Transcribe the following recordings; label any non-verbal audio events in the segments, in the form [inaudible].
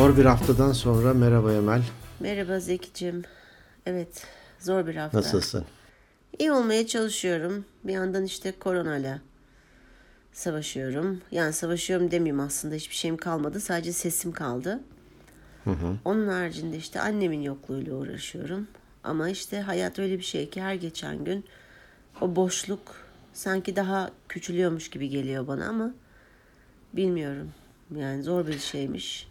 Zor bir haftadan sonra merhaba Emel. Merhaba Zeki'cim. Evet, zor bir hafta. Nasılsın? İyi olmaya çalışıyorum. Bir yandan işte koronayla savaşıyorum. Yani savaşıyorum demeyeyim aslında hiçbir şeyim kalmadı. Sadece sesim kaldı. Onun haricinde işte annemin yokluğuyla uğraşıyorum. Ama işte hayat öyle bir şey ki her geçen gün o boşluk sanki daha küçülüyormuş gibi geliyor bana ama bilmiyorum. Yani zor bir şeymiş.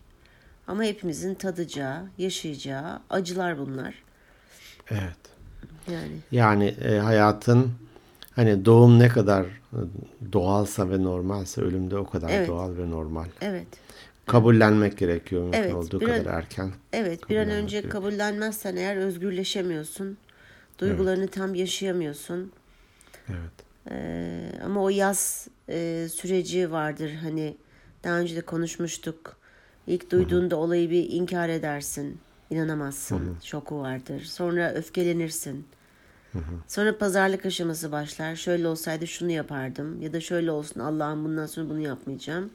Ama hepimizin tadacağı, yaşayacağı acılar bunlar. Evet. Yani Yani e, hayatın hani doğum ne kadar e, doğalsa ve normalse ölüm de o kadar Evet. doğal ve normal. evet. Kabullenmek gerekiyor mümkün Evet, olduğu bir an- kadar erken. Evet bir an önce gerekiyor. kabullenmezsen eğer özgürleşemiyorsun. Duygularını tam yaşayamıyorsun. Evet. Ee, ama o yaz e, süreci vardır hani daha önce de konuşmuştuk. İlk duyduğunda olayı bir inkar edersin. inanamazsın. Şoku vardır. Sonra öfkelenirsin. Sonra pazarlık aşaması başlar. Şöyle olsaydı şunu yapardım. Ya da şöyle olsun Allah'ım bundan sonra bunu yapmayacağım.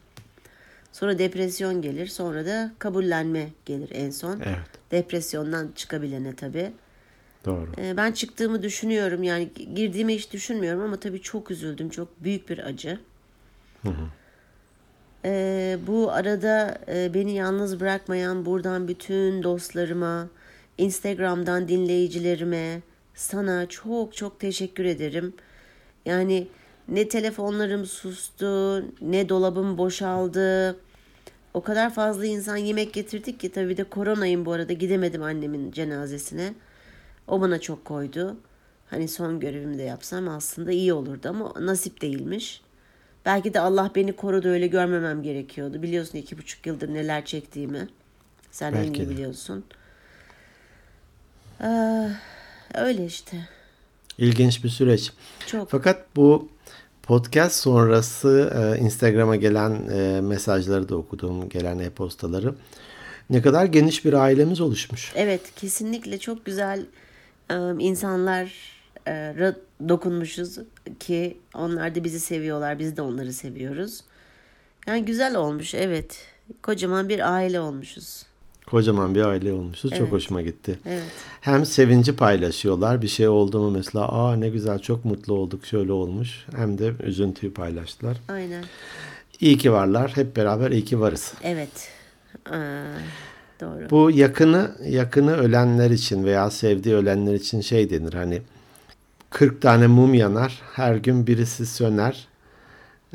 Sonra depresyon gelir. Sonra da kabullenme gelir en son. Evet. Depresyondan çıkabilene tabii. Doğru. Ee, Ben çıktığımı düşünüyorum. Yani girdiğimi hiç düşünmüyorum ama tabii çok üzüldüm. Çok büyük bir acı. Ee, bu arada e, beni yalnız bırakmayan buradan bütün dostlarıma, Instagram'dan dinleyicilerime, sana çok çok teşekkür ederim. Yani ne telefonlarım sustu, ne dolabım boşaldı. O kadar fazla insan yemek getirdik ki tabii de koronayım bu arada gidemedim annemin cenazesine. O bana çok koydu. Hani son görevimi de yapsam aslında iyi olurdu ama nasip değilmiş. Belki de Allah beni korudu öyle görmemem gerekiyordu. Biliyorsun iki buçuk yıldır neler çektiğimi. Sen en Belki iyi de. biliyorsun. Ee, öyle işte. İlginç bir süreç. Çok. Fakat bu podcast sonrası e, Instagram'a gelen e, mesajları da okudum, gelen e-postaları. Ne kadar geniş bir ailemiz oluşmuş. Evet kesinlikle çok güzel e, insanlara dokunmuşuz ki onlar da bizi seviyorlar. Biz de onları seviyoruz. Yani güzel olmuş evet. Kocaman bir aile olmuşuz. Kocaman bir aile olmuşuz. Çok Evet. hoşuma gitti. Evet. Hem sevinci paylaşıyorlar. Bir şey oldu mu mesela aa ne güzel çok mutlu olduk şöyle olmuş. Hem de üzüntüyü paylaştılar. Aynen. İyi ki varlar. Hep beraber iyi ki varız. Evet. Aa, doğru. Bu yakını yakını ölenler için veya sevdiği ölenler için şey denir hani 40 tane mum yanar. Her gün birisi söner.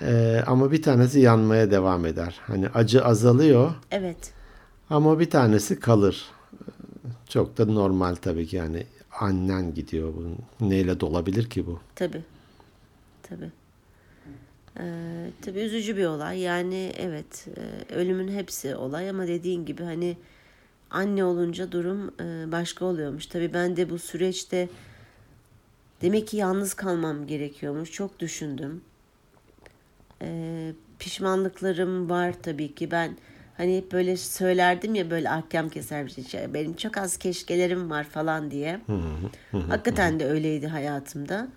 Ee, ama bir tanesi yanmaya devam eder. Hani acı azalıyor Evet. ama bir tanesi kalır. Çok da normal tabii ki yani annen gidiyor. Bu neyle dolabilir ki bu? Tabii. Tabii. Ee, tabii üzücü bir olay. Yani evet e, ölümün hepsi olay ama dediğin gibi hani anne olunca durum e, başka oluyormuş. Tabii ben de bu süreçte demek ki yalnız kalmam gerekiyormuş. Çok düşündüm. Ee, pişmanlıklarım var tabii ki. Ben hani hep böyle söylerdim ya böyle ahkam keser bir şey. Benim çok az keşkelerim var falan diye. Hakikaten de öyleydi hayatımda.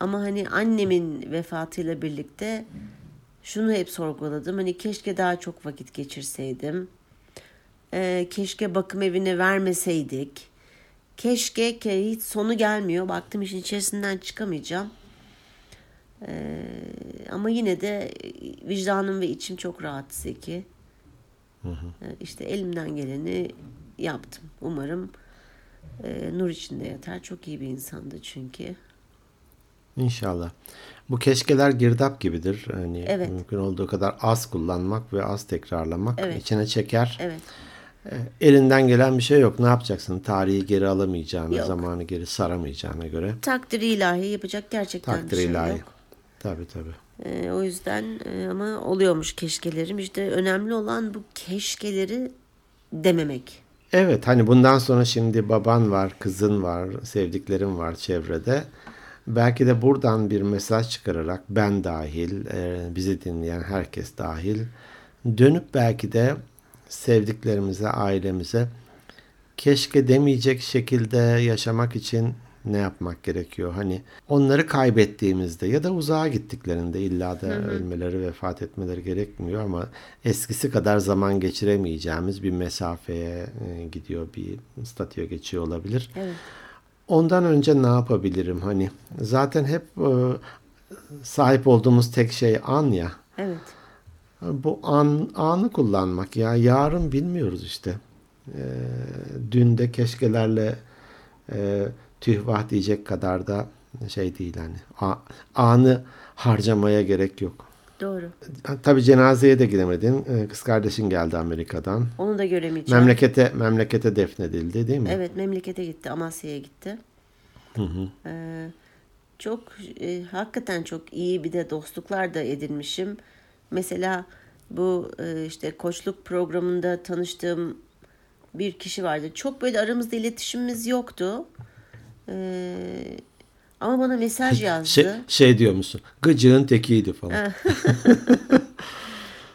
Ama hani annemin vefatıyla birlikte şunu hep sorguladım. Hani keşke daha çok vakit geçirseydim. Ee, keşke bakım evine vermeseydik. Keşke ki hiç sonu gelmiyor. Baktım işin içerisinden çıkamayacağım. Ee, ama yine de vicdanım ve içim çok rahat Zeki. Ee, İşte elimden geleni yaptım. Umarım e, nur içinde yatar. Çok iyi bir insandı çünkü. İnşallah. Bu keşkeler girdap gibidir. Hani Evet. mümkün olduğu kadar az kullanmak ve az tekrarlamak Evet. içine çeker. Evet. Elinden gelen bir şey yok. Ne yapacaksın? Tarihi geri alamayacağına, Yok. zamanı geri saramayacağına göre. Takdir ilahi yapacak gerçekten Takdir bir şey ilahi. yok. Tabii tabii. Ee, o yüzden e, ama oluyormuş keşkelerim. İşte önemli olan bu keşkeleri dememek. Evet hani bundan sonra şimdi baban var, kızın var, sevdiklerin var çevrede. Belki de buradan bir mesaj çıkararak ben dahil, e, bizi dinleyen herkes dahil dönüp belki de sevdiklerimize, ailemize keşke demeyecek şekilde yaşamak için ne yapmak gerekiyor? Hani onları kaybettiğimizde ya da uzağa gittiklerinde illa da ölmeleri, vefat etmeleri gerekmiyor ama eskisi kadar zaman geçiremeyeceğimiz bir mesafeye e, gidiyor, bir statüye geçiyor olabilir. Evet. Ondan önce ne yapabilirim? Hani zaten hep e, sahip olduğumuz tek şey an ya. Evet. Bu an anı kullanmak ya yarın bilmiyoruz işte. Ee, dün de keşkelerle e, tüh vah diyecek kadar da şey değil hani A- anı harcamaya gerek yok. Doğru. Tabii cenazeye de gidemedin. Ee, kız kardeşin geldi Amerika'dan. Onu da göremeyeceğim. Memlekete memlekete defnedildi değil mi? Evet memlekete gitti. Amasya'ya gitti. Ee, çok e, hakikaten çok iyi bir de dostluklar da edinmişim. Mesela bu e, işte koçluk programında tanıştığım bir kişi vardı. Çok böyle aramızda iletişimimiz yoktu. Ee, ama bana mesaj yazdı. Şey, şey diyor musun? Gıcığın tekiydi falan.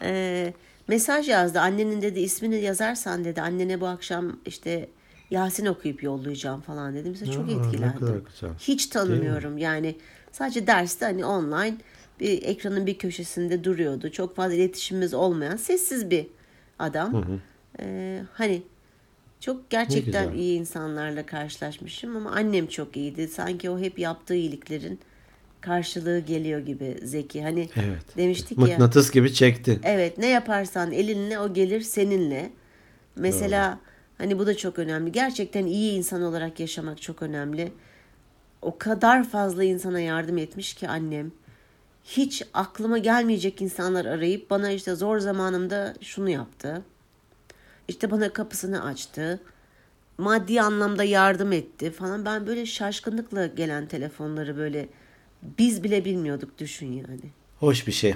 Ee, [laughs] mesaj yazdı. Annenin dedi ismini yazarsan dedi annene bu akşam işte Yasin okuyup yollayacağım falan dedim. Mesela çok etkilendim. Hiç tanımıyorum yani. Sadece derste hani online bir ekranın bir köşesinde duruyordu. Çok fazla iletişimimiz olmayan sessiz bir adam. Ee, hani çok gerçekten iyi insanlarla karşılaşmışım ama annem çok iyiydi. Sanki o hep yaptığı iyiliklerin karşılığı geliyor gibi Zeki. Hani Evet. demiştik ya. Mıknatıs gibi çekti. Evet ne yaparsan elinle o gelir seninle. Mesela hani bu da çok önemli. Gerçekten iyi insan olarak yaşamak çok önemli. O kadar fazla insana yardım etmiş ki annem. Hiç aklıma gelmeyecek insanlar arayıp bana işte zor zamanımda şunu yaptı. İşte bana kapısını açtı. Maddi anlamda yardım etti falan. Ben böyle şaşkınlıkla gelen telefonları böyle biz bile bilmiyorduk düşün yani. Hoş bir şey.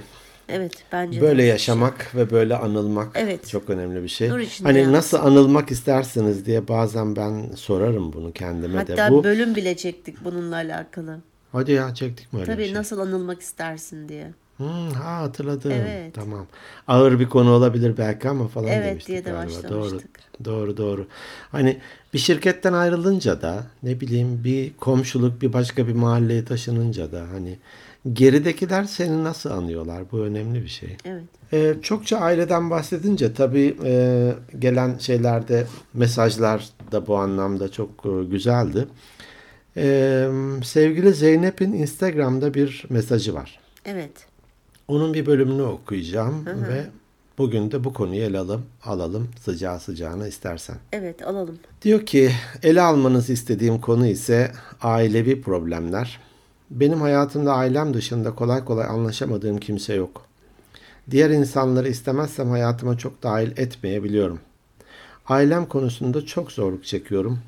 Evet bence Böyle öyle bir şey. yaşamak ve böyle anılmak Evet. çok önemli bir şey. Hani yalnız. nasıl anılmak istersiniz diye bazen ben sorarım bunu kendime Hatta de. Bu bölüm bile çektik bununla alakalı. Hadi ya çektik mi öyle Tabii bir şey? nasıl anılmak istersin diye. Hmm, ha hatırladım. Evet. Tamam. Ağır bir konu olabilir belki ama falan Evet demiştik diye de galiba. Doğru. başlamıştık. Doğru doğru. Hani bir şirketten ayrılınca da ne bileyim bir komşuluk bir başka bir mahalleye taşınınca da hani geridekiler seni nasıl anıyorlar? Bu önemli bir şey. Evet. Ee, çokça aileden bahsedince tabii e, gelen şeylerde mesajlar da bu anlamda çok e, güzeldi. Ee, sevgili Zeynep'in Instagram'da bir mesajı var. Evet. Onun bir bölümünü okuyacağım ve bugün de bu konuyu ele alalım, alalım sıcağı sıcağına istersen. Evet alalım. Diyor ki ele almanızı istediğim konu ise ailevi problemler. Benim hayatımda ailem dışında kolay kolay anlaşamadığım kimse yok. Diğer insanları istemezsem hayatıma çok dahil etmeyebiliyorum. Ailem konusunda çok zorluk çekiyorum.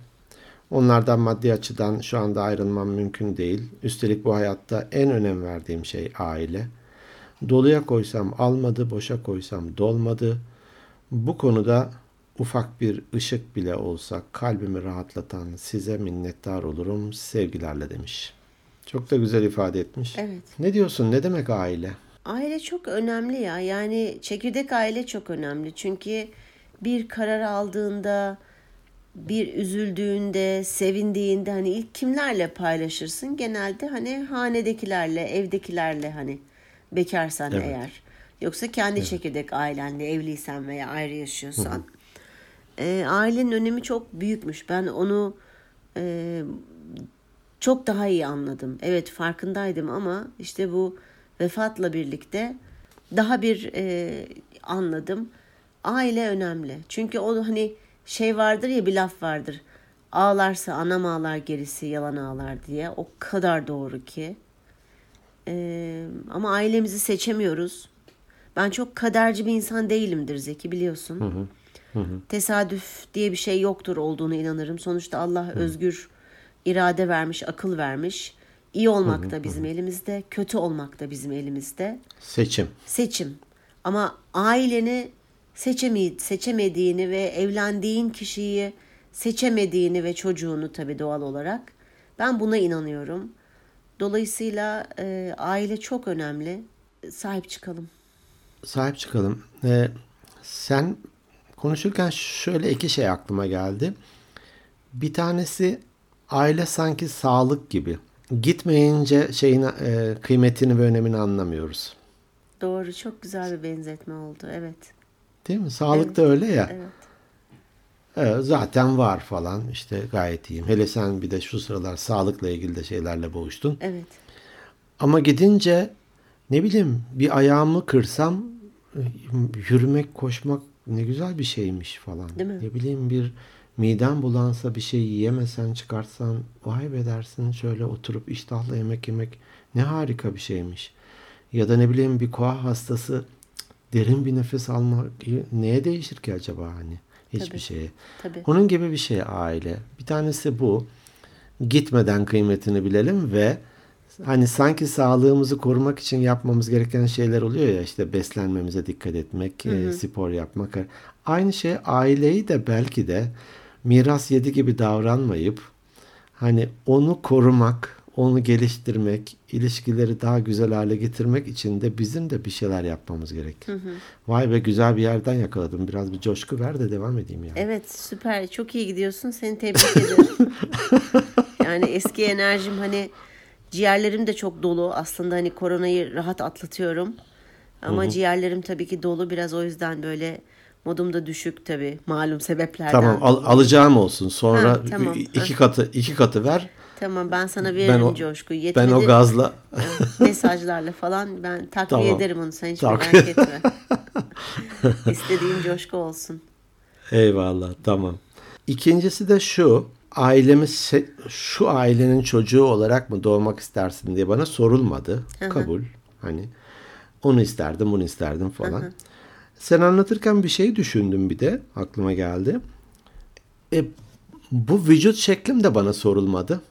Onlardan maddi açıdan şu anda ayrılmam mümkün değil. Üstelik bu hayatta en önem verdiğim şey aile. Doluya koysam almadı, boşa koysam dolmadı. Bu konuda ufak bir ışık bile olsa kalbimi rahatlatan size minnettar olurum sevgilerle demiş. Çok da güzel ifade etmiş. Evet. Ne diyorsun? Ne demek aile? Aile çok önemli ya. Yani çekirdek aile çok önemli. Çünkü bir karar aldığında, bir üzüldüğünde, sevindiğinde hani ilk kimlerle paylaşırsın? Genelde hani hanedekilerle, evdekilerle hani bekarsan Evet. eğer. Yoksa kendi çekirdek ailenle evliysen veya ayrı yaşıyorsan. Ee, ailenin önemi çok büyükmüş. Ben onu e, çok daha iyi anladım. Evet farkındaydım ama işte bu vefatla birlikte daha bir e, anladım. Aile önemli. Çünkü o hani şey vardır ya bir laf vardır. Ağlarsa anam ağlar gerisi yalan ağlar diye. O kadar doğru ki. E, ama ailemizi seçemiyoruz. Ben çok kaderci bir insan değilimdir Zeki biliyorsun. Tesadüf diye bir şey yoktur olduğunu inanırım. Sonuçta Allah özgür irade vermiş, akıl vermiş. İyi olmak da bizim elimizde, kötü olmak da bizim elimizde. Seçim. Seçim. Ama aileni seçemi seçemediğini ve evlendiğin kişiyi seçemediğini ve çocuğunu tabii doğal olarak ben buna inanıyorum. Dolayısıyla e, aile çok önemli. Sahip çıkalım. Sahip çıkalım. Ee, sen konuşurken şöyle iki şey aklıma geldi. Bir tanesi aile sanki sağlık gibi. Gitmeyince şeyin e, kıymetini ve önemini anlamıyoruz. Doğru. Çok güzel bir benzetme oldu. Evet. Değil mi? Sağlık da öyle ya. Evet. Evet, zaten var falan işte gayet iyiyim. Hele sen bir de şu sıralar sağlıkla ilgili de şeylerle boğuştun. Evet. Ama gidince ne bileyim bir ayağımı kırsam yürümek, koşmak ne güzel bir şeymiş falan. Değil mi? Ne bileyim bir miden bulansa bir şey yiyemesen çıkartsan vay be dersin şöyle oturup iştahla yemek yemek ne harika bir şeymiş. Ya da ne bileyim bir koa hastası derin bir nefes almak neye değişir ki acaba hani? Hiçbir Tabii. şeye. Tabii. Onun gibi bir şey aile. Bir tanesi bu. Gitmeden kıymetini bilelim ve hani sanki sağlığımızı korumak için yapmamız gereken şeyler oluyor ya işte beslenmemize dikkat etmek, e, spor yapmak. Aynı şey aileyi de belki de miras yedi gibi davranmayıp hani onu korumak, onu geliştirmek, ilişkileri daha güzel hale getirmek için de bizim de bir şeyler yapmamız gerek. Vay be güzel bir yerden yakaladım. Biraz bir coşku ver de devam edeyim yani. Evet süper. Çok iyi gidiyorsun. Seni tebrik ederim. [laughs] yani eski enerjim hani ciğerlerim de çok dolu. Aslında hani koronayı rahat atlatıyorum. Ama ciğerlerim tabii ki dolu. Biraz o yüzden böyle modum da düşük tabii. Malum sebeplerden. Tamam al- alacağım olsun. Sonra Ha, tamam. iki katı iki katı ver. Tamam ben sana veririm o- coşku. Ben Yetmedi. o gazla mesajlarla falan ben takviye Tamam. ederim onu. Sen hiç Tak- merak etme. [laughs] İstediğin coşku olsun. Eyvallah tamam. İkincisi de şu. Ailemiz se- şu ailenin çocuğu olarak mı doğmak istersin diye bana sorulmadı. Kabul. Hani onu isterdim, bunu isterdim falan. Sen anlatırken bir şey düşündüm bir de aklıma geldi. E, bu vücut şeklim de bana sorulmadı.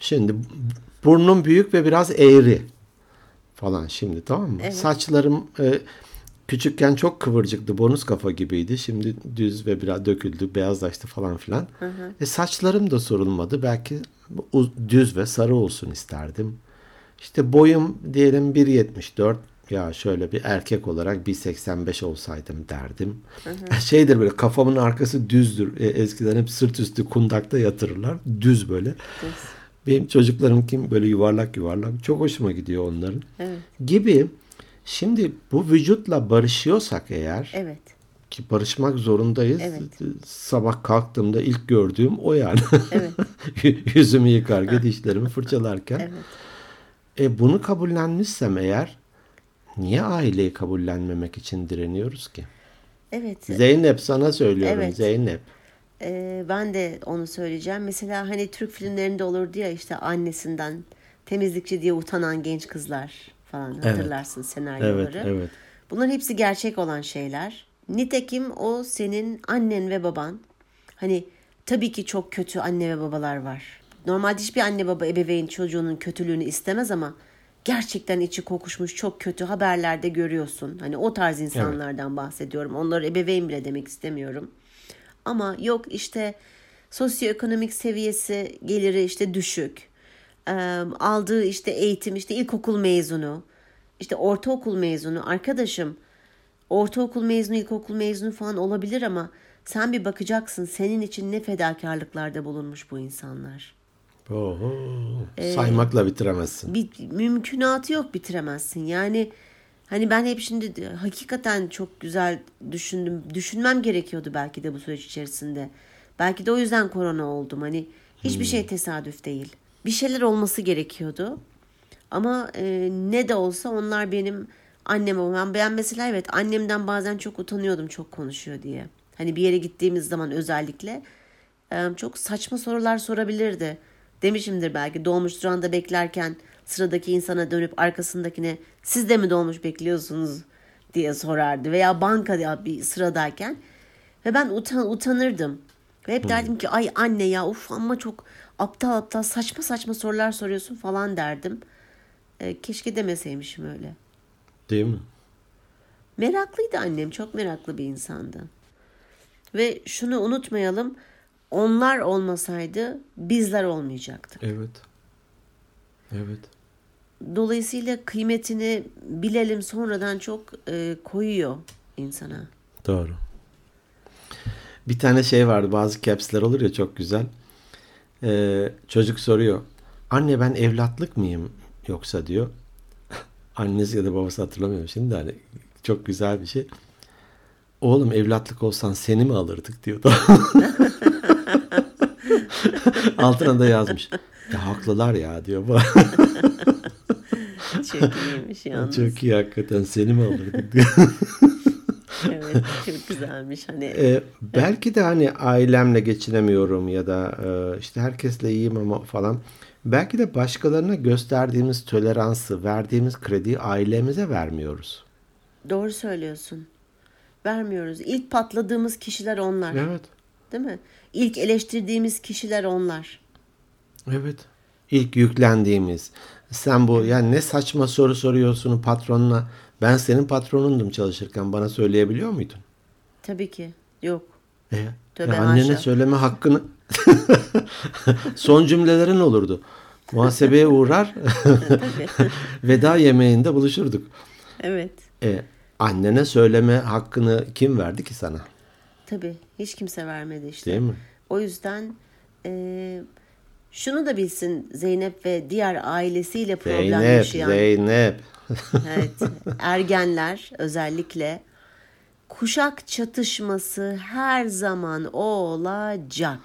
Şimdi burnum büyük ve biraz eğri falan şimdi tamam mı? Evet. Saçlarım e, küçükken çok kıvırcıktı. Bonus kafa gibiydi. Şimdi düz ve biraz döküldü, beyazlaştı falan filan. E, saçlarım da sorulmadı. Belki düz ve sarı olsun isterdim. İşte boyum diyelim 1.74 ya şöyle bir erkek olarak 1.85 olsaydım derdim. [laughs] Şeydir böyle kafamın arkası düzdür. E, eskiden hep sırt üstü kundakta yatırırlar. Düz böyle. Benim çocuklarım kim böyle yuvarlak yuvarlak. Çok hoşuma gidiyor onların. Evet. Gibi. Şimdi bu vücutla barışıyorsak eğer Evet. ki barışmak zorundayız. Evet. Sabah kalktığımda ilk gördüğüm o yani. Evet. [laughs] Yüzümü yıkarken, dişlerimi fırçalarken. Evet. E bunu kabullenmişsem eğer niye aileyi kabullenmemek için direniyoruz ki? Evet. Zeynep sana söylüyorum Evet. Zeynep. Ee, ben de onu söyleyeceğim. Mesela hani Türk filmlerinde olurdu ya işte annesinden temizlikçi diye utanan genç kızlar falan hatırlarsın senaryoları. Evet, evet. Bunların hepsi gerçek olan şeyler. Nitekim o senin annen ve baban. Hani tabii ki çok kötü anne ve babalar var. Normalde hiçbir anne baba ebeveyn çocuğunun kötülüğünü istemez ama gerçekten içi kokuşmuş çok kötü haberlerde görüyorsun. Hani o tarz insanlardan bahsediyorum. Onları ebeveyn bile demek istemiyorum. Ama yok işte sosyoekonomik seviyesi geliri işte düşük. Ee, aldığı işte eğitim işte ilkokul mezunu. işte ortaokul mezunu. Arkadaşım ortaokul mezunu, ilkokul mezunu falan olabilir ama sen bir bakacaksın senin için ne fedakarlıklarda bulunmuş bu insanlar. Oho, Ee, saymakla bitiremezsin. Bir mümkünatı yok bitiremezsin. Yani hani ben hep şimdi hakikaten çok güzel düşündüm. Düşünmem gerekiyordu belki de bu süreç içerisinde. Belki de o yüzden korona oldum. Hani hiçbir şey tesadüf değil. Bir şeyler olması gerekiyordu. Ama e, ne de olsa onlar benim annem babam. Ben mesela evet annemden bazen çok utanıyordum çok konuşuyor diye. Hani bir yere gittiğimiz zaman özellikle e, çok saçma sorular sorabilirdi. Demişimdir belki dolmuş durağında beklerken sıradaki insana dönüp arkasındakine siz de mi dolmuş bekliyorsunuz diye sorardı. Veya bankada bir sıradayken ve ben utan, utanırdım. Ve hep derdim ki ay anne ya uf ama çok aptal aptal saçma saçma sorular soruyorsun falan derdim. E, keşke demeseymişim öyle. Değil mi? Meraklıydı annem. Çok meraklı bir insandı. Ve şunu unutmayalım. Onlar olmasaydı bizler olmayacaktık. Evet. Evet. Dolayısıyla kıymetini bilelim sonradan çok e, koyuyor insana. Doğru. Bir tane şey vardı bazı capsler olur ya çok güzel. Ee, çocuk soruyor. Anne ben evlatlık mıyım yoksa diyor. [laughs] Annesi ya da babası hatırlamıyorum şimdi de hani çok güzel bir şey. Oğlum evlatlık olsan seni mi alırdık diyor. [laughs] [laughs] Altına da yazmış. Ya haklılar ya diyor. Çok iyiymiş [laughs] yalnız. Çok iyi hakikaten seni mi alırdık diyor. [laughs] Evet çok güzelmiş. Hani Ee, belki de hani ailemle geçinemiyorum ya da e, işte herkesle iyiyim ama falan. Belki de başkalarına gösterdiğimiz toleransı, verdiğimiz krediyi ailemize vermiyoruz. doğru söylüyorsun. Vermiyoruz. İlk patladığımız kişiler onlar. Evet. Değil mi? İlk eleştirdiğimiz kişiler onlar. Evet. İlk yüklendiğimiz. Sen bu yani ne saçma soru soruyorsun patronuna. Ben senin patronundum çalışırken bana söyleyebiliyor muydun? Tabii ki. Yok. E, Tövbe e, annene haşa. söyleme hakkını [laughs] son cümlelerin olurdu. Muhasebeye [laughs] uğrar [laughs] veda yemeğinde buluşurduk. evet. E, annene söyleme hakkını kim verdi ki sana? Tabii. Hiç kimse vermedi işte. Değil mi? O yüzden e, şunu da bilsin Zeynep ve diğer ailesiyle problem Zeynep, yaşayan Zeynep. [laughs] evet, ergenler özellikle kuşak çatışması her zaman olacak.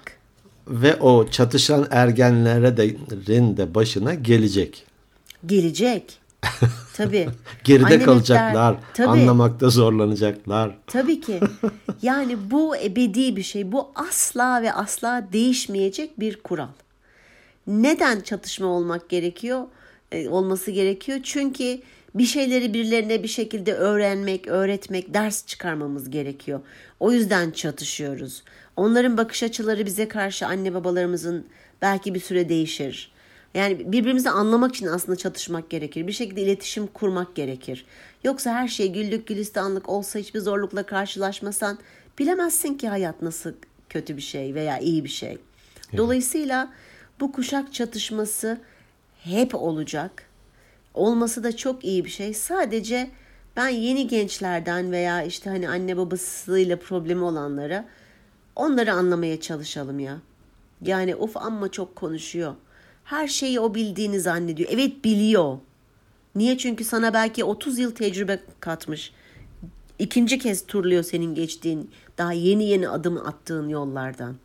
Ve o çatışan ergenlere de, de başına gelecek. Gelecek. [laughs] Tabii. Geride Annem hep kalacaklar. tabii. Anlamakta zorlanacaklar. Tabii ki. [laughs] Yani bu ebedi bir şey. Bu asla ve asla değişmeyecek bir kural. Neden çatışma olmak gerekiyor? e, olması gerekiyor. Çünkü bir şeyleri birilerine bir şekilde öğrenmek, öğretmek, ders çıkarmamız gerekiyor. O yüzden çatışıyoruz. Onların bakış açıları bize karşı anne babalarımızın belki bir süre değişir. Yani birbirimizi anlamak için aslında çatışmak gerekir. Bir şekilde iletişim kurmak gerekir. Yoksa her şey güllük gülistanlık olsa hiçbir zorlukla karşılaşmasan bilemezsin ki hayat nasıl kötü bir şey veya iyi bir şey. Dolayısıyla bu kuşak çatışması hep olacak. Olması da çok iyi bir şey. Sadece ben yeni gençlerden veya işte hani anne babasıyla problemi olanlara onları anlamaya çalışalım ya. Yani of amma çok konuşuyor. Her şeyi o bildiğini zannediyor. Evet biliyor. Niye? Çünkü sana belki 30 yıl tecrübe katmış. İkinci kez turluyor senin geçtiğin, daha yeni yeni adım attığın yollardan.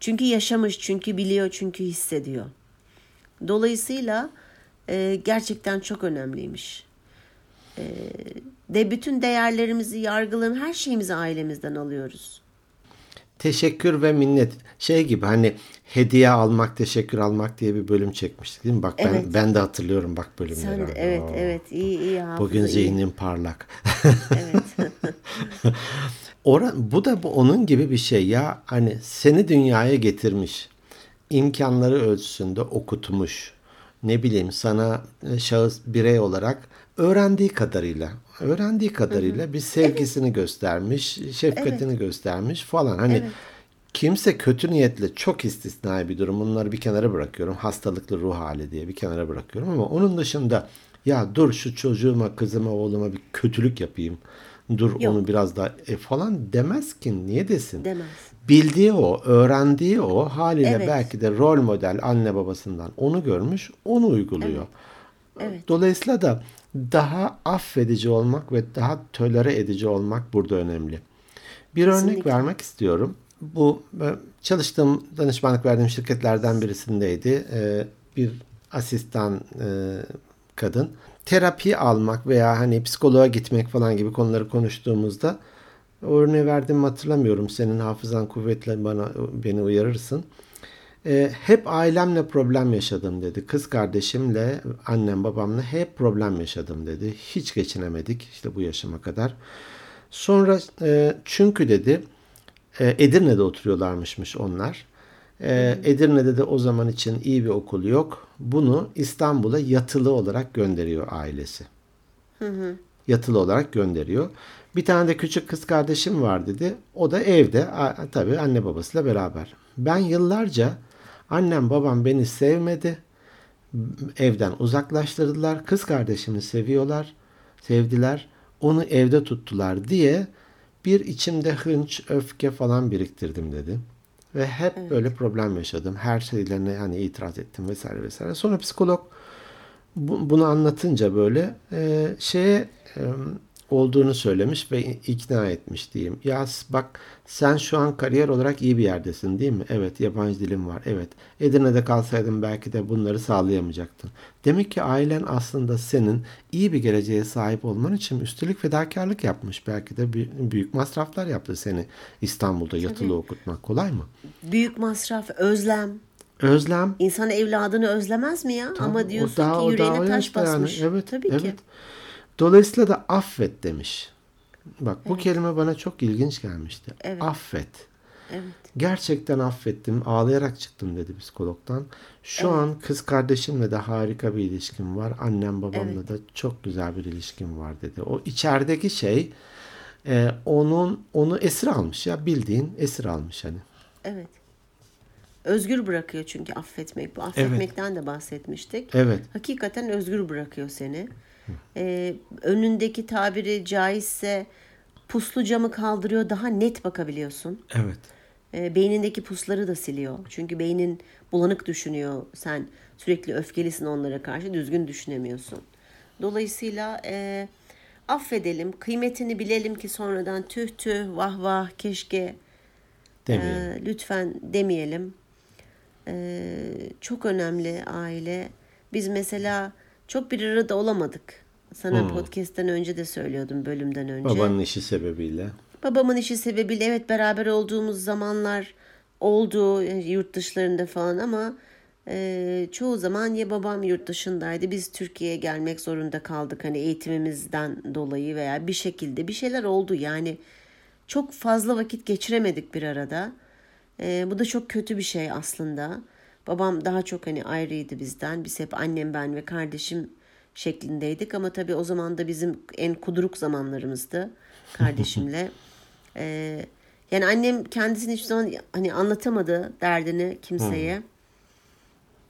Çünkü yaşamış, çünkü biliyor, çünkü hissediyor. Dolayısıyla e, gerçekten çok önemliymiş. E, de bütün değerlerimizi, yargılarımızı, her şeyimizi ailemizden alıyoruz. Teşekkür ve minnet. Şey gibi hani hediye almak, teşekkür almak diye bir bölüm çekmiştik değil mi? Bak ben Evet. ben de hatırlıyorum bak bölümleri. Sen de, abi. evet, Oo. evet, iyi, iyi hafıza, Bugün iyi. zihnim parlak. Evet. [laughs] Ora, bu da bu onun gibi bir şey ya hani seni dünyaya getirmiş imkanları ölçüsünde okutmuş ne bileyim sana e, şahıs birey olarak öğrendiği kadarıyla öğrendiği kadarıyla bir sevgisini göstermiş şefkatini göstermiş falan. Hani Evet. kimse kötü niyetle çok istisnai bir durum bunları bir kenara bırakıyorum. Hastalıklı ruh hali diye bir kenara bırakıyorum ama onun dışında ya dur şu çocuğuma kızıma oğluma bir kötülük yapayım dur Yok. onu biraz daha e, falan demez ki. Niye desin? Demez. Bildiği o öğrendiği o haliyle Evet. belki de rol model anne babasından onu görmüş onu uyguluyor Evet. dolayısıyla da daha affedici olmak ve daha tolere edici olmak burada önemli bir örnek Kesinlikle. vermek istiyorum bu e, çalıştığım danışmanlık verdiğim şirketlerden birisindeydi Ee, bir asistan e, kadın terapi almak veya hani psikoloğa gitmek falan gibi konuları konuştuğumuzda o örneği verdiğimi hatırlamıyorum. Senin hafızan kuvvetli bana beni uyarırsın. Ee, hep ailemle problem yaşadım dedi. Kız kardeşimle, annem babamla hep problem yaşadım dedi. Hiç geçinemedik işte bu yaşıma kadar. Sonra e, çünkü dedi e, Edirne'de oturuyorlarmışmış onlar. E, Edirne'de de o zaman için iyi bir okul yok. Bunu İstanbul'a yatılı olarak gönderiyor ailesi. Yatılı olarak gönderiyor. Bir tane de küçük kız kardeşim var dedi. O da evde tabii anne babasıyla beraber. Ben yıllarca annem babam beni sevmedi. Evden uzaklaştırdılar. Kız kardeşimi seviyorlar. Sevdiler. Onu evde tuttular diye bir içimde hınç, öfke falan biriktirdim dedi. ve hep böyle problem yaşadım. Her şeylerine hani itiraz ettim vesaire vesaire. Sonra psikolog bu- bunu anlatınca böyle e, şeye e, olduğunu söylemiş ve ikna etmiş diyeyim. Ya bak sen şu an kariyer olarak iyi bir yerdesin değil mi? Evet yabancı dilim var. Evet. Edirne'de kalsaydın belki de bunları sağlayamayacaktın. Demek ki ailen aslında senin iyi bir geleceğe sahip olman için üstelik fedakarlık yapmış. Belki de büy- büyük masraflar yaptı seni İstanbul'da yatılı okutmak. Kolay mı? Büyük masraf, özlem. Özlem İnsan evladını özlemez mi ya? Ama o diyorsun daha- ki yüreğine taş yaşta yani. basmış. Evet, Tabii evet. ki. Dolayısıyla da affet demiş. Bak bu kelime bana çok ilginç gelmişti. Evet. Affet. Evet. Gerçekten affettim. Ağlayarak çıktım dedi psikologdan. Şu an kız kardeşimle de harika bir ilişkim var. Annem babamla da çok güzel bir ilişkim var dedi. O içerideki şey e, onun onu esir almış ya bildiğin esir almış hani. Evet. Özgür bırakıyor çünkü affetmek. Bu affetmekten de bahsetmiştik. Evet. Hakikaten özgür bırakıyor seni. Ee, önündeki tabiri caizse puslu camı kaldırıyor. Daha net bakabiliyorsun. Evet. E, beynindeki pusları da siliyor. Çünkü beynin bulanık düşünüyor. Sen sürekli öfkelisin onlara karşı düzgün düşünemiyorsun. Dolayısıyla e, affedelim, kıymetini bilelim ki sonradan tüh tüh vah vah keşke Demeyelim. e, lütfen demeyelim. E, çok önemli aile. Biz mesela çok bir arada olamadık. Sana podcast'ten önce de söylüyordum bölümden önce. Babanın işi sebebiyle. Babamın işi sebebiyle evet beraber olduğumuz zamanlar oldu e, yurt dışlarında falan ama e, çoğu zaman ya babam yurt dışındaydı biz Türkiye'ye gelmek zorunda kaldık hani eğitimimizden dolayı veya bir şekilde bir şeyler oldu yani çok fazla vakit geçiremedik bir arada. E, bu da çok kötü bir şey aslında. Babam daha çok hani ayrıydı bizden. Biz hep annem ben ve kardeşim şeklindeydik ama tabii o zaman da bizim en kuduruk zamanlarımızdı kardeşimle. [laughs] Ee, yani annem kendisini hiçbir zaman hani anlatamadı derdini kimseye.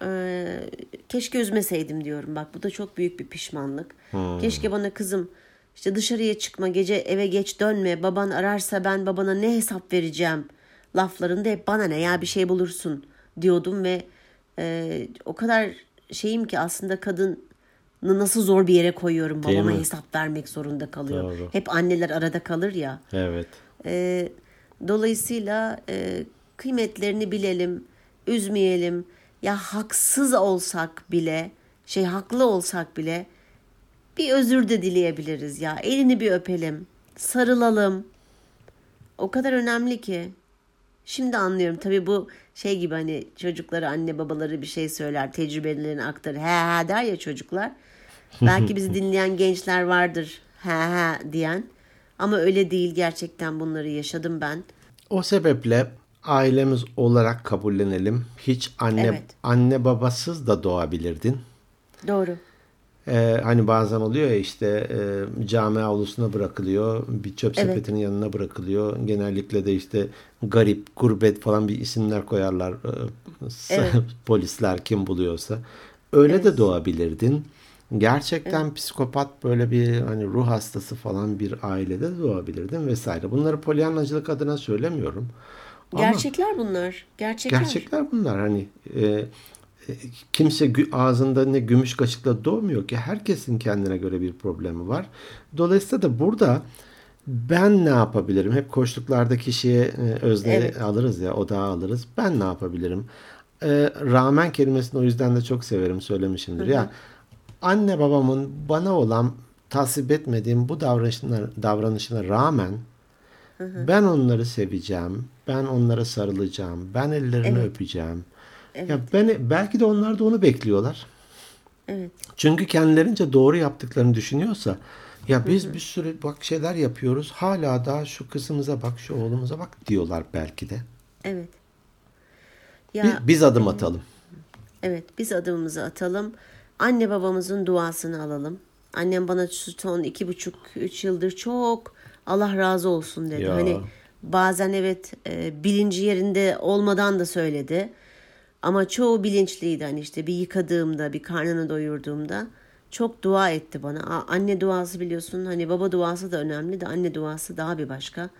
Ee, keşke üzmeseydim diyorum. Bak bu da çok büyük bir pişmanlık. Keşke bana kızım işte dışarıya çıkma, gece eve geç dönme. Baban ararsa ben babana ne hesap vereceğim laflarında hep bana ne ya bir şey bulursun diyordum ve e, o kadar şeyim ki aslında kadın nasıl zor bir yere koyuyorum Değil babama mi? hesap vermek zorunda kalıyor. Doğru. Hep anneler arada kalır ya. Evet. E, dolayısıyla e, kıymetlerini bilelim, üzmeyelim. Ya haksız olsak bile, şey haklı olsak bile bir özür de dileyebiliriz ya. Elini bir öpelim, sarılalım. O kadar önemli ki. Şimdi anlıyorum. Tabii bu şey gibi hani çocuklara anne babaları bir şey söyler, tecrübelerini aktarır. He he der ya çocuklar. [laughs] Belki bizi dinleyen gençler vardır. He he diyen. Ama öyle değil gerçekten bunları yaşadım ben. O sebeple ailemiz olarak kabullenelim. Hiç anne Evet. anne babasız da doğabilirdin. Doğru. Ee, hani bazen oluyor ya işte e, cami avlusuna bırakılıyor, bir çöp Evet. sepetinin yanına bırakılıyor. Genellikle de işte garip, gurbet falan bir isimler koyarlar e, Evet. [laughs] polisler kim buluyorsa. Öyle de doğabilirdin. Gerçekten psikopat böyle bir hani ruh hastası falan bir ailede de doğabilirdin vesaire. Bunları polyanlacılık adına söylemiyorum. Ama- Gerçekler bunlar. Gerçekler. Gerçekler bunlar hani e, kimse ağzında ne gümüş kaşıkla doğmuyor ki herkesin kendine göre bir problemi var. Dolayısıyla da burada ben ne yapabilirim? Hep koştuklardaki şeye e, özne Evet. alırız ya odağı alırız. Ben ne yapabilirim? E, rağmen kelimesini o yüzden de çok severim söylemişimdir. Ya anne babamın bana olan tasvip etmediğim bu davranışına, davranışına rağmen ben onları seveceğim. Ben onlara sarılacağım. Ben ellerini öpeceğim. Ya ben belki de onlar da onu bekliyorlar. Evet. Çünkü kendilerince doğru yaptıklarını düşünüyorsa ya biz bir sürü bak şeyler yapıyoruz. Hala daha şu kızımıza bak, şu oğlumuza bak diyorlar belki de. Evet. Biz, Ya biz adım atalım. Evet, biz adımımızı atalım. Anne babamızın duasını alalım. Annem bana şu son iki buçuk, üç yıldır çok Allah razı olsun dedi. Ya. Hani bazen evet e, bilinci yerinde olmadan da söyledi. Ama çoğu bilinçliydi. Hani işte bir yıkadığımda, bir karnını doyurduğumda çok dua etti bana. A- Anne duası biliyorsun hani baba duası da önemli de anne duası daha bir başka.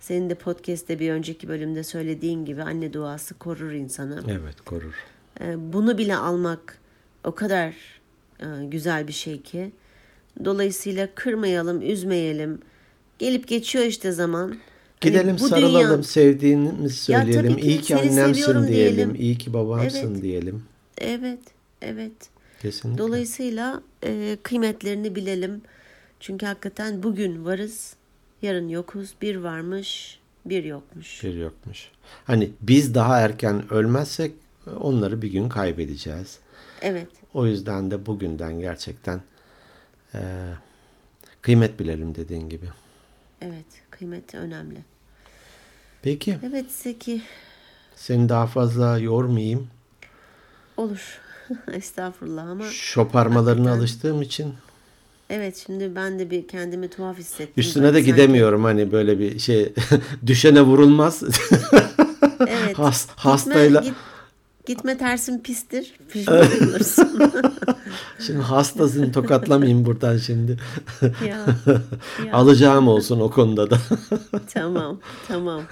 senin de podcast'te bir önceki bölümde söylediğin gibi anne duası korur insanı. Evet korur. Ee, Bunu bile almak o kadar e, güzel bir şey ki. Dolayısıyla kırmayalım, üzmeyelim. Gelip geçiyor işte zaman. Hani Gidelim bu sarılalım, dünya- sevdiğimizi Ya söyleyelim. tabii ki, İyi ki annemsin diyelim. diyelim. iyi ki babamsın Evet. diyelim. Evet, evet. Kesinlikle. Dolayısıyla e, kıymetlerini bilelim. Çünkü hakikaten bugün varız, yarın yokuz. Bir varmış, bir yokmuş. Bir yokmuş. Hani biz daha erken ölmezsek onları bir gün kaybedeceğiz. Evet, O yüzden de bugünden gerçekten eee, kıymet bilelim dediğin gibi. Evet. Kıymet önemli. Peki Evet Zeki, seni daha fazla yormayayım. olur. [laughs] Estağfurullah ama Şoparmalarına Hakikaten. alıştığım için evet şimdi ben de bir kendimi tuhaf hissettim. üstüne Böyle de sanki- gidemiyorum hani böyle bir şey [laughs] düşene vurulmaz. Evet. [laughs] Has- Gitme- hastayla git- gitme tersin pistir. Pişman olursun. Şimdi hastasın tokatlamayayım buradan şimdi. ya, ya. Alacağım olsun o konuda da. Tamam, tamam.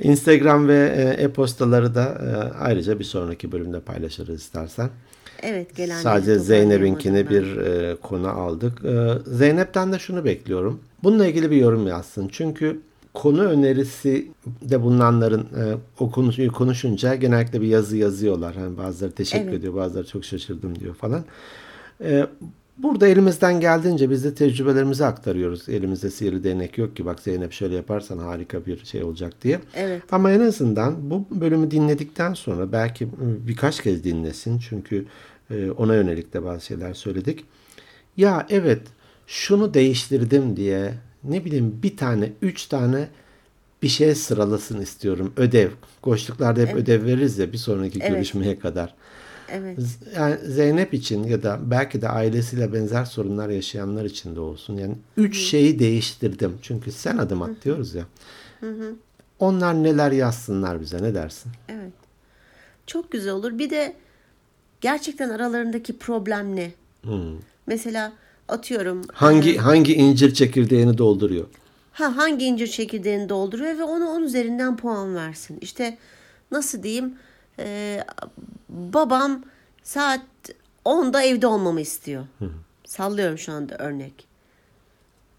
Instagram ve e, e-postaları da e, ayrıca bir sonraki bölümde paylaşırız istersen. Evet gelenleri Sadece Zeynep'inkini bir e, konu aldık. E, Zeynep'ten de şunu bekliyorum. Bununla ilgili bir yorum yazsın. Çünkü konu önerisi de bulunanların e, o konuyu konuşunca genellikle bir yazı yazıyorlar. Hani bazıları teşekkür Evet. ediyor, bazıları çok şaşırdım diyor falan. E, burada elimizden geldiğince biz de tecrübelerimizi aktarıyoruz. Elimizde sihirli değnek yok ki bak Zeynep şöyle yaparsan harika bir şey olacak diye. Evet. Ama en azından bu bölümü dinledikten sonra belki e, birkaç kez dinlesin. Çünkü e, ona yönelik de bazı şeyler söyledik. Ya evet şunu değiştirdim diye ne bileyim bir tane, üç tane bir şey sıralasın istiyorum. Ödev. Koştuklarda hep ödev veririz ya bir sonraki Evet. görüşmeye kadar. Evet. Yani Zeynep için ya da belki de ailesiyle benzer sorunlar yaşayanlar için de olsun. Yani üç şeyi değiştirdim. Çünkü sen adım at diyoruz ya. Onlar neler yazsınlar bize ne dersin? Evet. Çok güzel olur. Bir de gerçekten aralarındaki problem ne? Mesela atıyorum Hangi hangi incir çekirdeğini dolduruyor? ha hangi incir çekirdeğini dolduruyor ve ona 10 üzerinden puan versin. İşte nasıl diyeyim? Ee, babam saat 10'da evde olmamı istiyor. Sallıyorum şu anda örnek.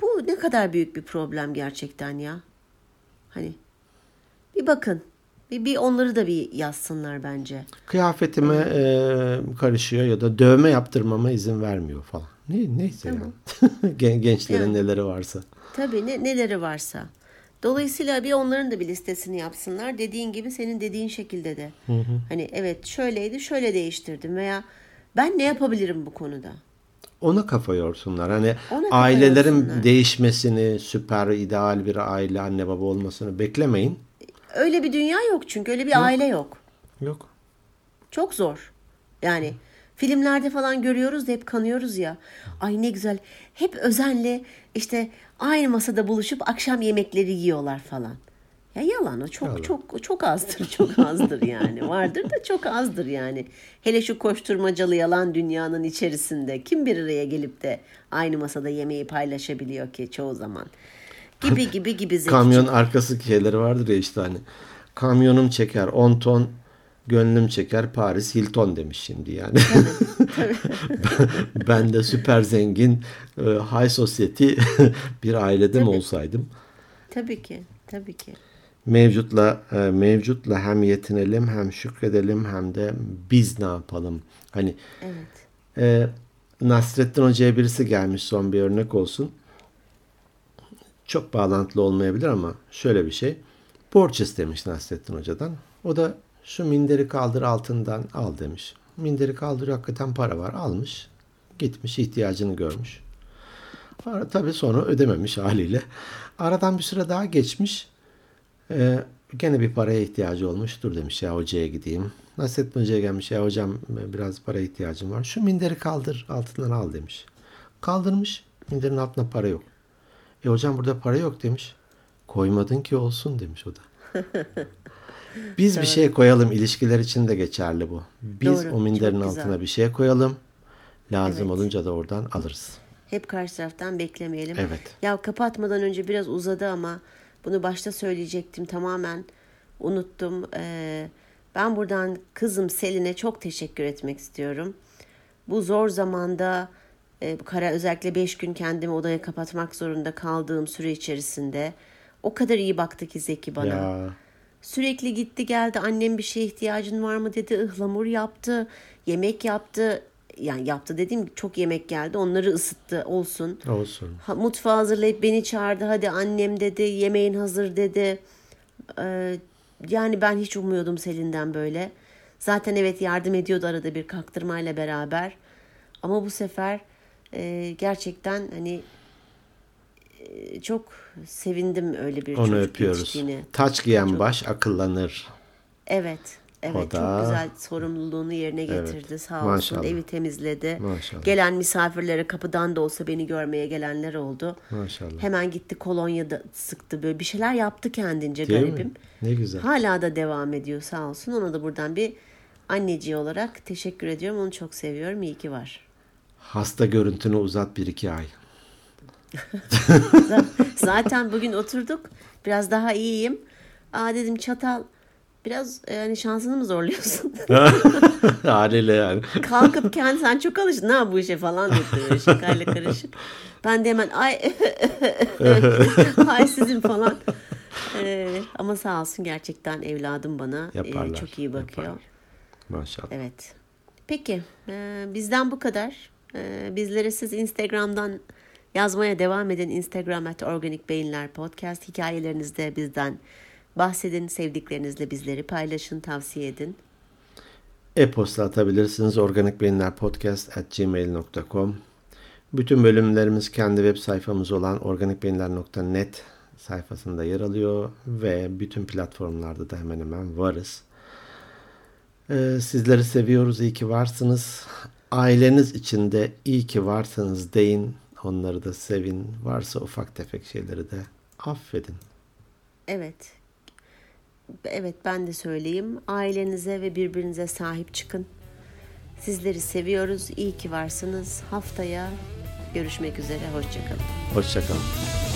Bu ne kadar büyük bir problem gerçekten ya. Hani bir bakın. Bir, bir onları da bir yazsınlar bence. Kıyafetime e, karışıyor ya da dövme yaptırmama izin vermiyor falan. Ne, neyse yani. [laughs] Gen- Gençlerin Yani. neleri varsa. Tabii ne, neleri varsa. Dolayısıyla bir onların da bir listesini yapsınlar. Dediğin gibi senin dediğin şekilde de. Hani evet şöyleydi şöyle değiştirdim veya ben ne yapabilirim bu konuda? Ona kafa yorsunlar. Hani Ona kafa ailelerin yorsunlar. değişmesini, süper ideal bir aile, anne baba olmasını beklemeyin. Öyle bir dünya yok çünkü öyle bir aile yok. Yok. Çok zor. Yani filmlerde falan görüyoruz da hep kanıyoruz ya. Ay ne güzel. Hep özenle işte aynı masada buluşup akşam yemekleri yiyorlar falan. Ya yalan o çok Yalan. çok çok azdır çok azdır yani. Vardır da çok azdır yani. Hele şu koşturmacalı yalan dünyanın içerisinde kim bir araya gelip de aynı masada yemeği paylaşabiliyor ki çoğu zaman. Gibi gibi gibi Zeki'ciğim. Kamyon arkası şeyleri vardır ya işte hani. Kamyonum çeker 10 ton, gönlüm çeker Paris Hilton demiş şimdi yani. [laughs] ben de süper zengin, e, high society [laughs] bir ailede mi olsaydım? Tabii ki tabii ki. Mevcutla e, mevcutla hem yetinelim hem şükredelim hem de biz ne yapalım? Hani Evet. e, Nasrettin Hoca'ya birisi gelmiş son bir örnek olsun. Çok bağlantılı olmayabilir ama şöyle bir şey. Borç istemiş Nasrettin Hoca'dan. O da şu minderi kaldır altından al demiş. Minderi kaldırıyor hakikaten para var almış. Gitmiş ihtiyacını görmüş. Ara, tabii sonra ödememiş haliyle. Aradan bir süre daha geçmiş. Ee, gene bir paraya ihtiyacı olmuş. Dur demiş ya hocaya gideyim. Nasrettin Hoca'ya gelmiş. Ya hocam biraz para ihtiyacım var. Şu minderi kaldır altından al demiş. Kaldırmış. Minderin altında para yok. E hocam burada para yok demiş. Koymadın ki olsun demiş o da. [laughs] Biz bir şey koyalım. ilişkiler için de geçerli bu. Biz Doğru, o minderin güzel. altına bir şey koyalım. Lazım Evet. olunca da oradan alırız. Hep karşı taraftan beklemeyelim. Evet. Ya kapatmadan önce biraz uzadı ama Bunu başta söyleyecektim tamamen unuttum. Ee, ben buradan kızım Selin'e çok teşekkür etmek istiyorum. Bu zor zamanda e, bu kara özellikle 5 gün kendimi odaya kapatmak zorunda kaldığım süre içerisinde o kadar iyi baktı ki Zeki bana. Ya Sürekli gitti geldi annem bir şeye ihtiyacın var mı dedi ıhlamur yaptı yemek yaptı yani yaptı dediğim çok yemek geldi onları ısıttı olsun. olsun. Ha, mutfağı hazırlayıp beni çağırdı hadi annem dedi yemeğin hazır dedi. Ee, yani ben hiç ummuyordum Selin'den böyle. Zaten evet yardım ediyordu arada bir kaktırmayla beraber. Ama bu sefer e, gerçekten hani çok sevindim öyle bir Onu çocuk öpüyoruz. yetiştiğine. Taç giyen Çok- baş akıllanır. Evet. Evet O çok da- güzel sorumluluğunu yerine getirdi Evet, sağ olsun maşallah. evi temizledi. Maşallah. Gelen misafirlere kapıdan da olsa beni görmeye gelenler oldu. Maşallah. Hemen gitti kolonya da sıktı böyle bir şeyler yaptı kendince Değil garibim. mi? Ne güzel. Hala da devam ediyor sağ olsun. Ona da buradan bir anneciği olarak teşekkür ediyorum. Onu çok seviyorum. İyi ki var. Hasta görüntünü uzat bir iki ay. [laughs] Zaten bugün oturduk. Biraz daha iyiyim. Aa dedim çatal biraz yani şansını mı zorluyorsun? [laughs] Haliyle yani. Kalkıp kendi sen çok alıştın ha bu işe falan dedi böyle şakayla karışık. Ben de hemen ay [laughs] ay sizin falan. Ee, ama sağ olsun gerçekten evladım bana e, Yaparlar, çok iyi bakıyor. yaparlar. Maşallah. Evet. Peki e, bizden bu kadar. E, bizlere siz Instagram'dan yazmaya devam edin. Instagram at Organik Beyinler Podcast. Hikayelerinizde bizden bahsedin. Sevdiklerinizle bizleri paylaşın, tavsiye edin. E-posta atabilirsiniz. organikbeyinlerpodcast.gmail.com Bütün bölümlerimiz kendi web sayfamız olan organikbeyinler.net sayfasında yer alıyor ve bütün platformlarda da hemen hemen varız. Ee, sizleri seviyoruz. İyi ki varsınız. Aileniz içinde iyi ki varsınız deyin. Onları da sevin. Varsa ufak tefek şeyleri de affedin. Evet. Evet ben de söyleyeyim. Ailenize ve birbirinize sahip çıkın. Sizleri seviyoruz. İyi ki varsınız. Haftaya görüşmek üzere. Hoşçakalın. Hoşçakalın.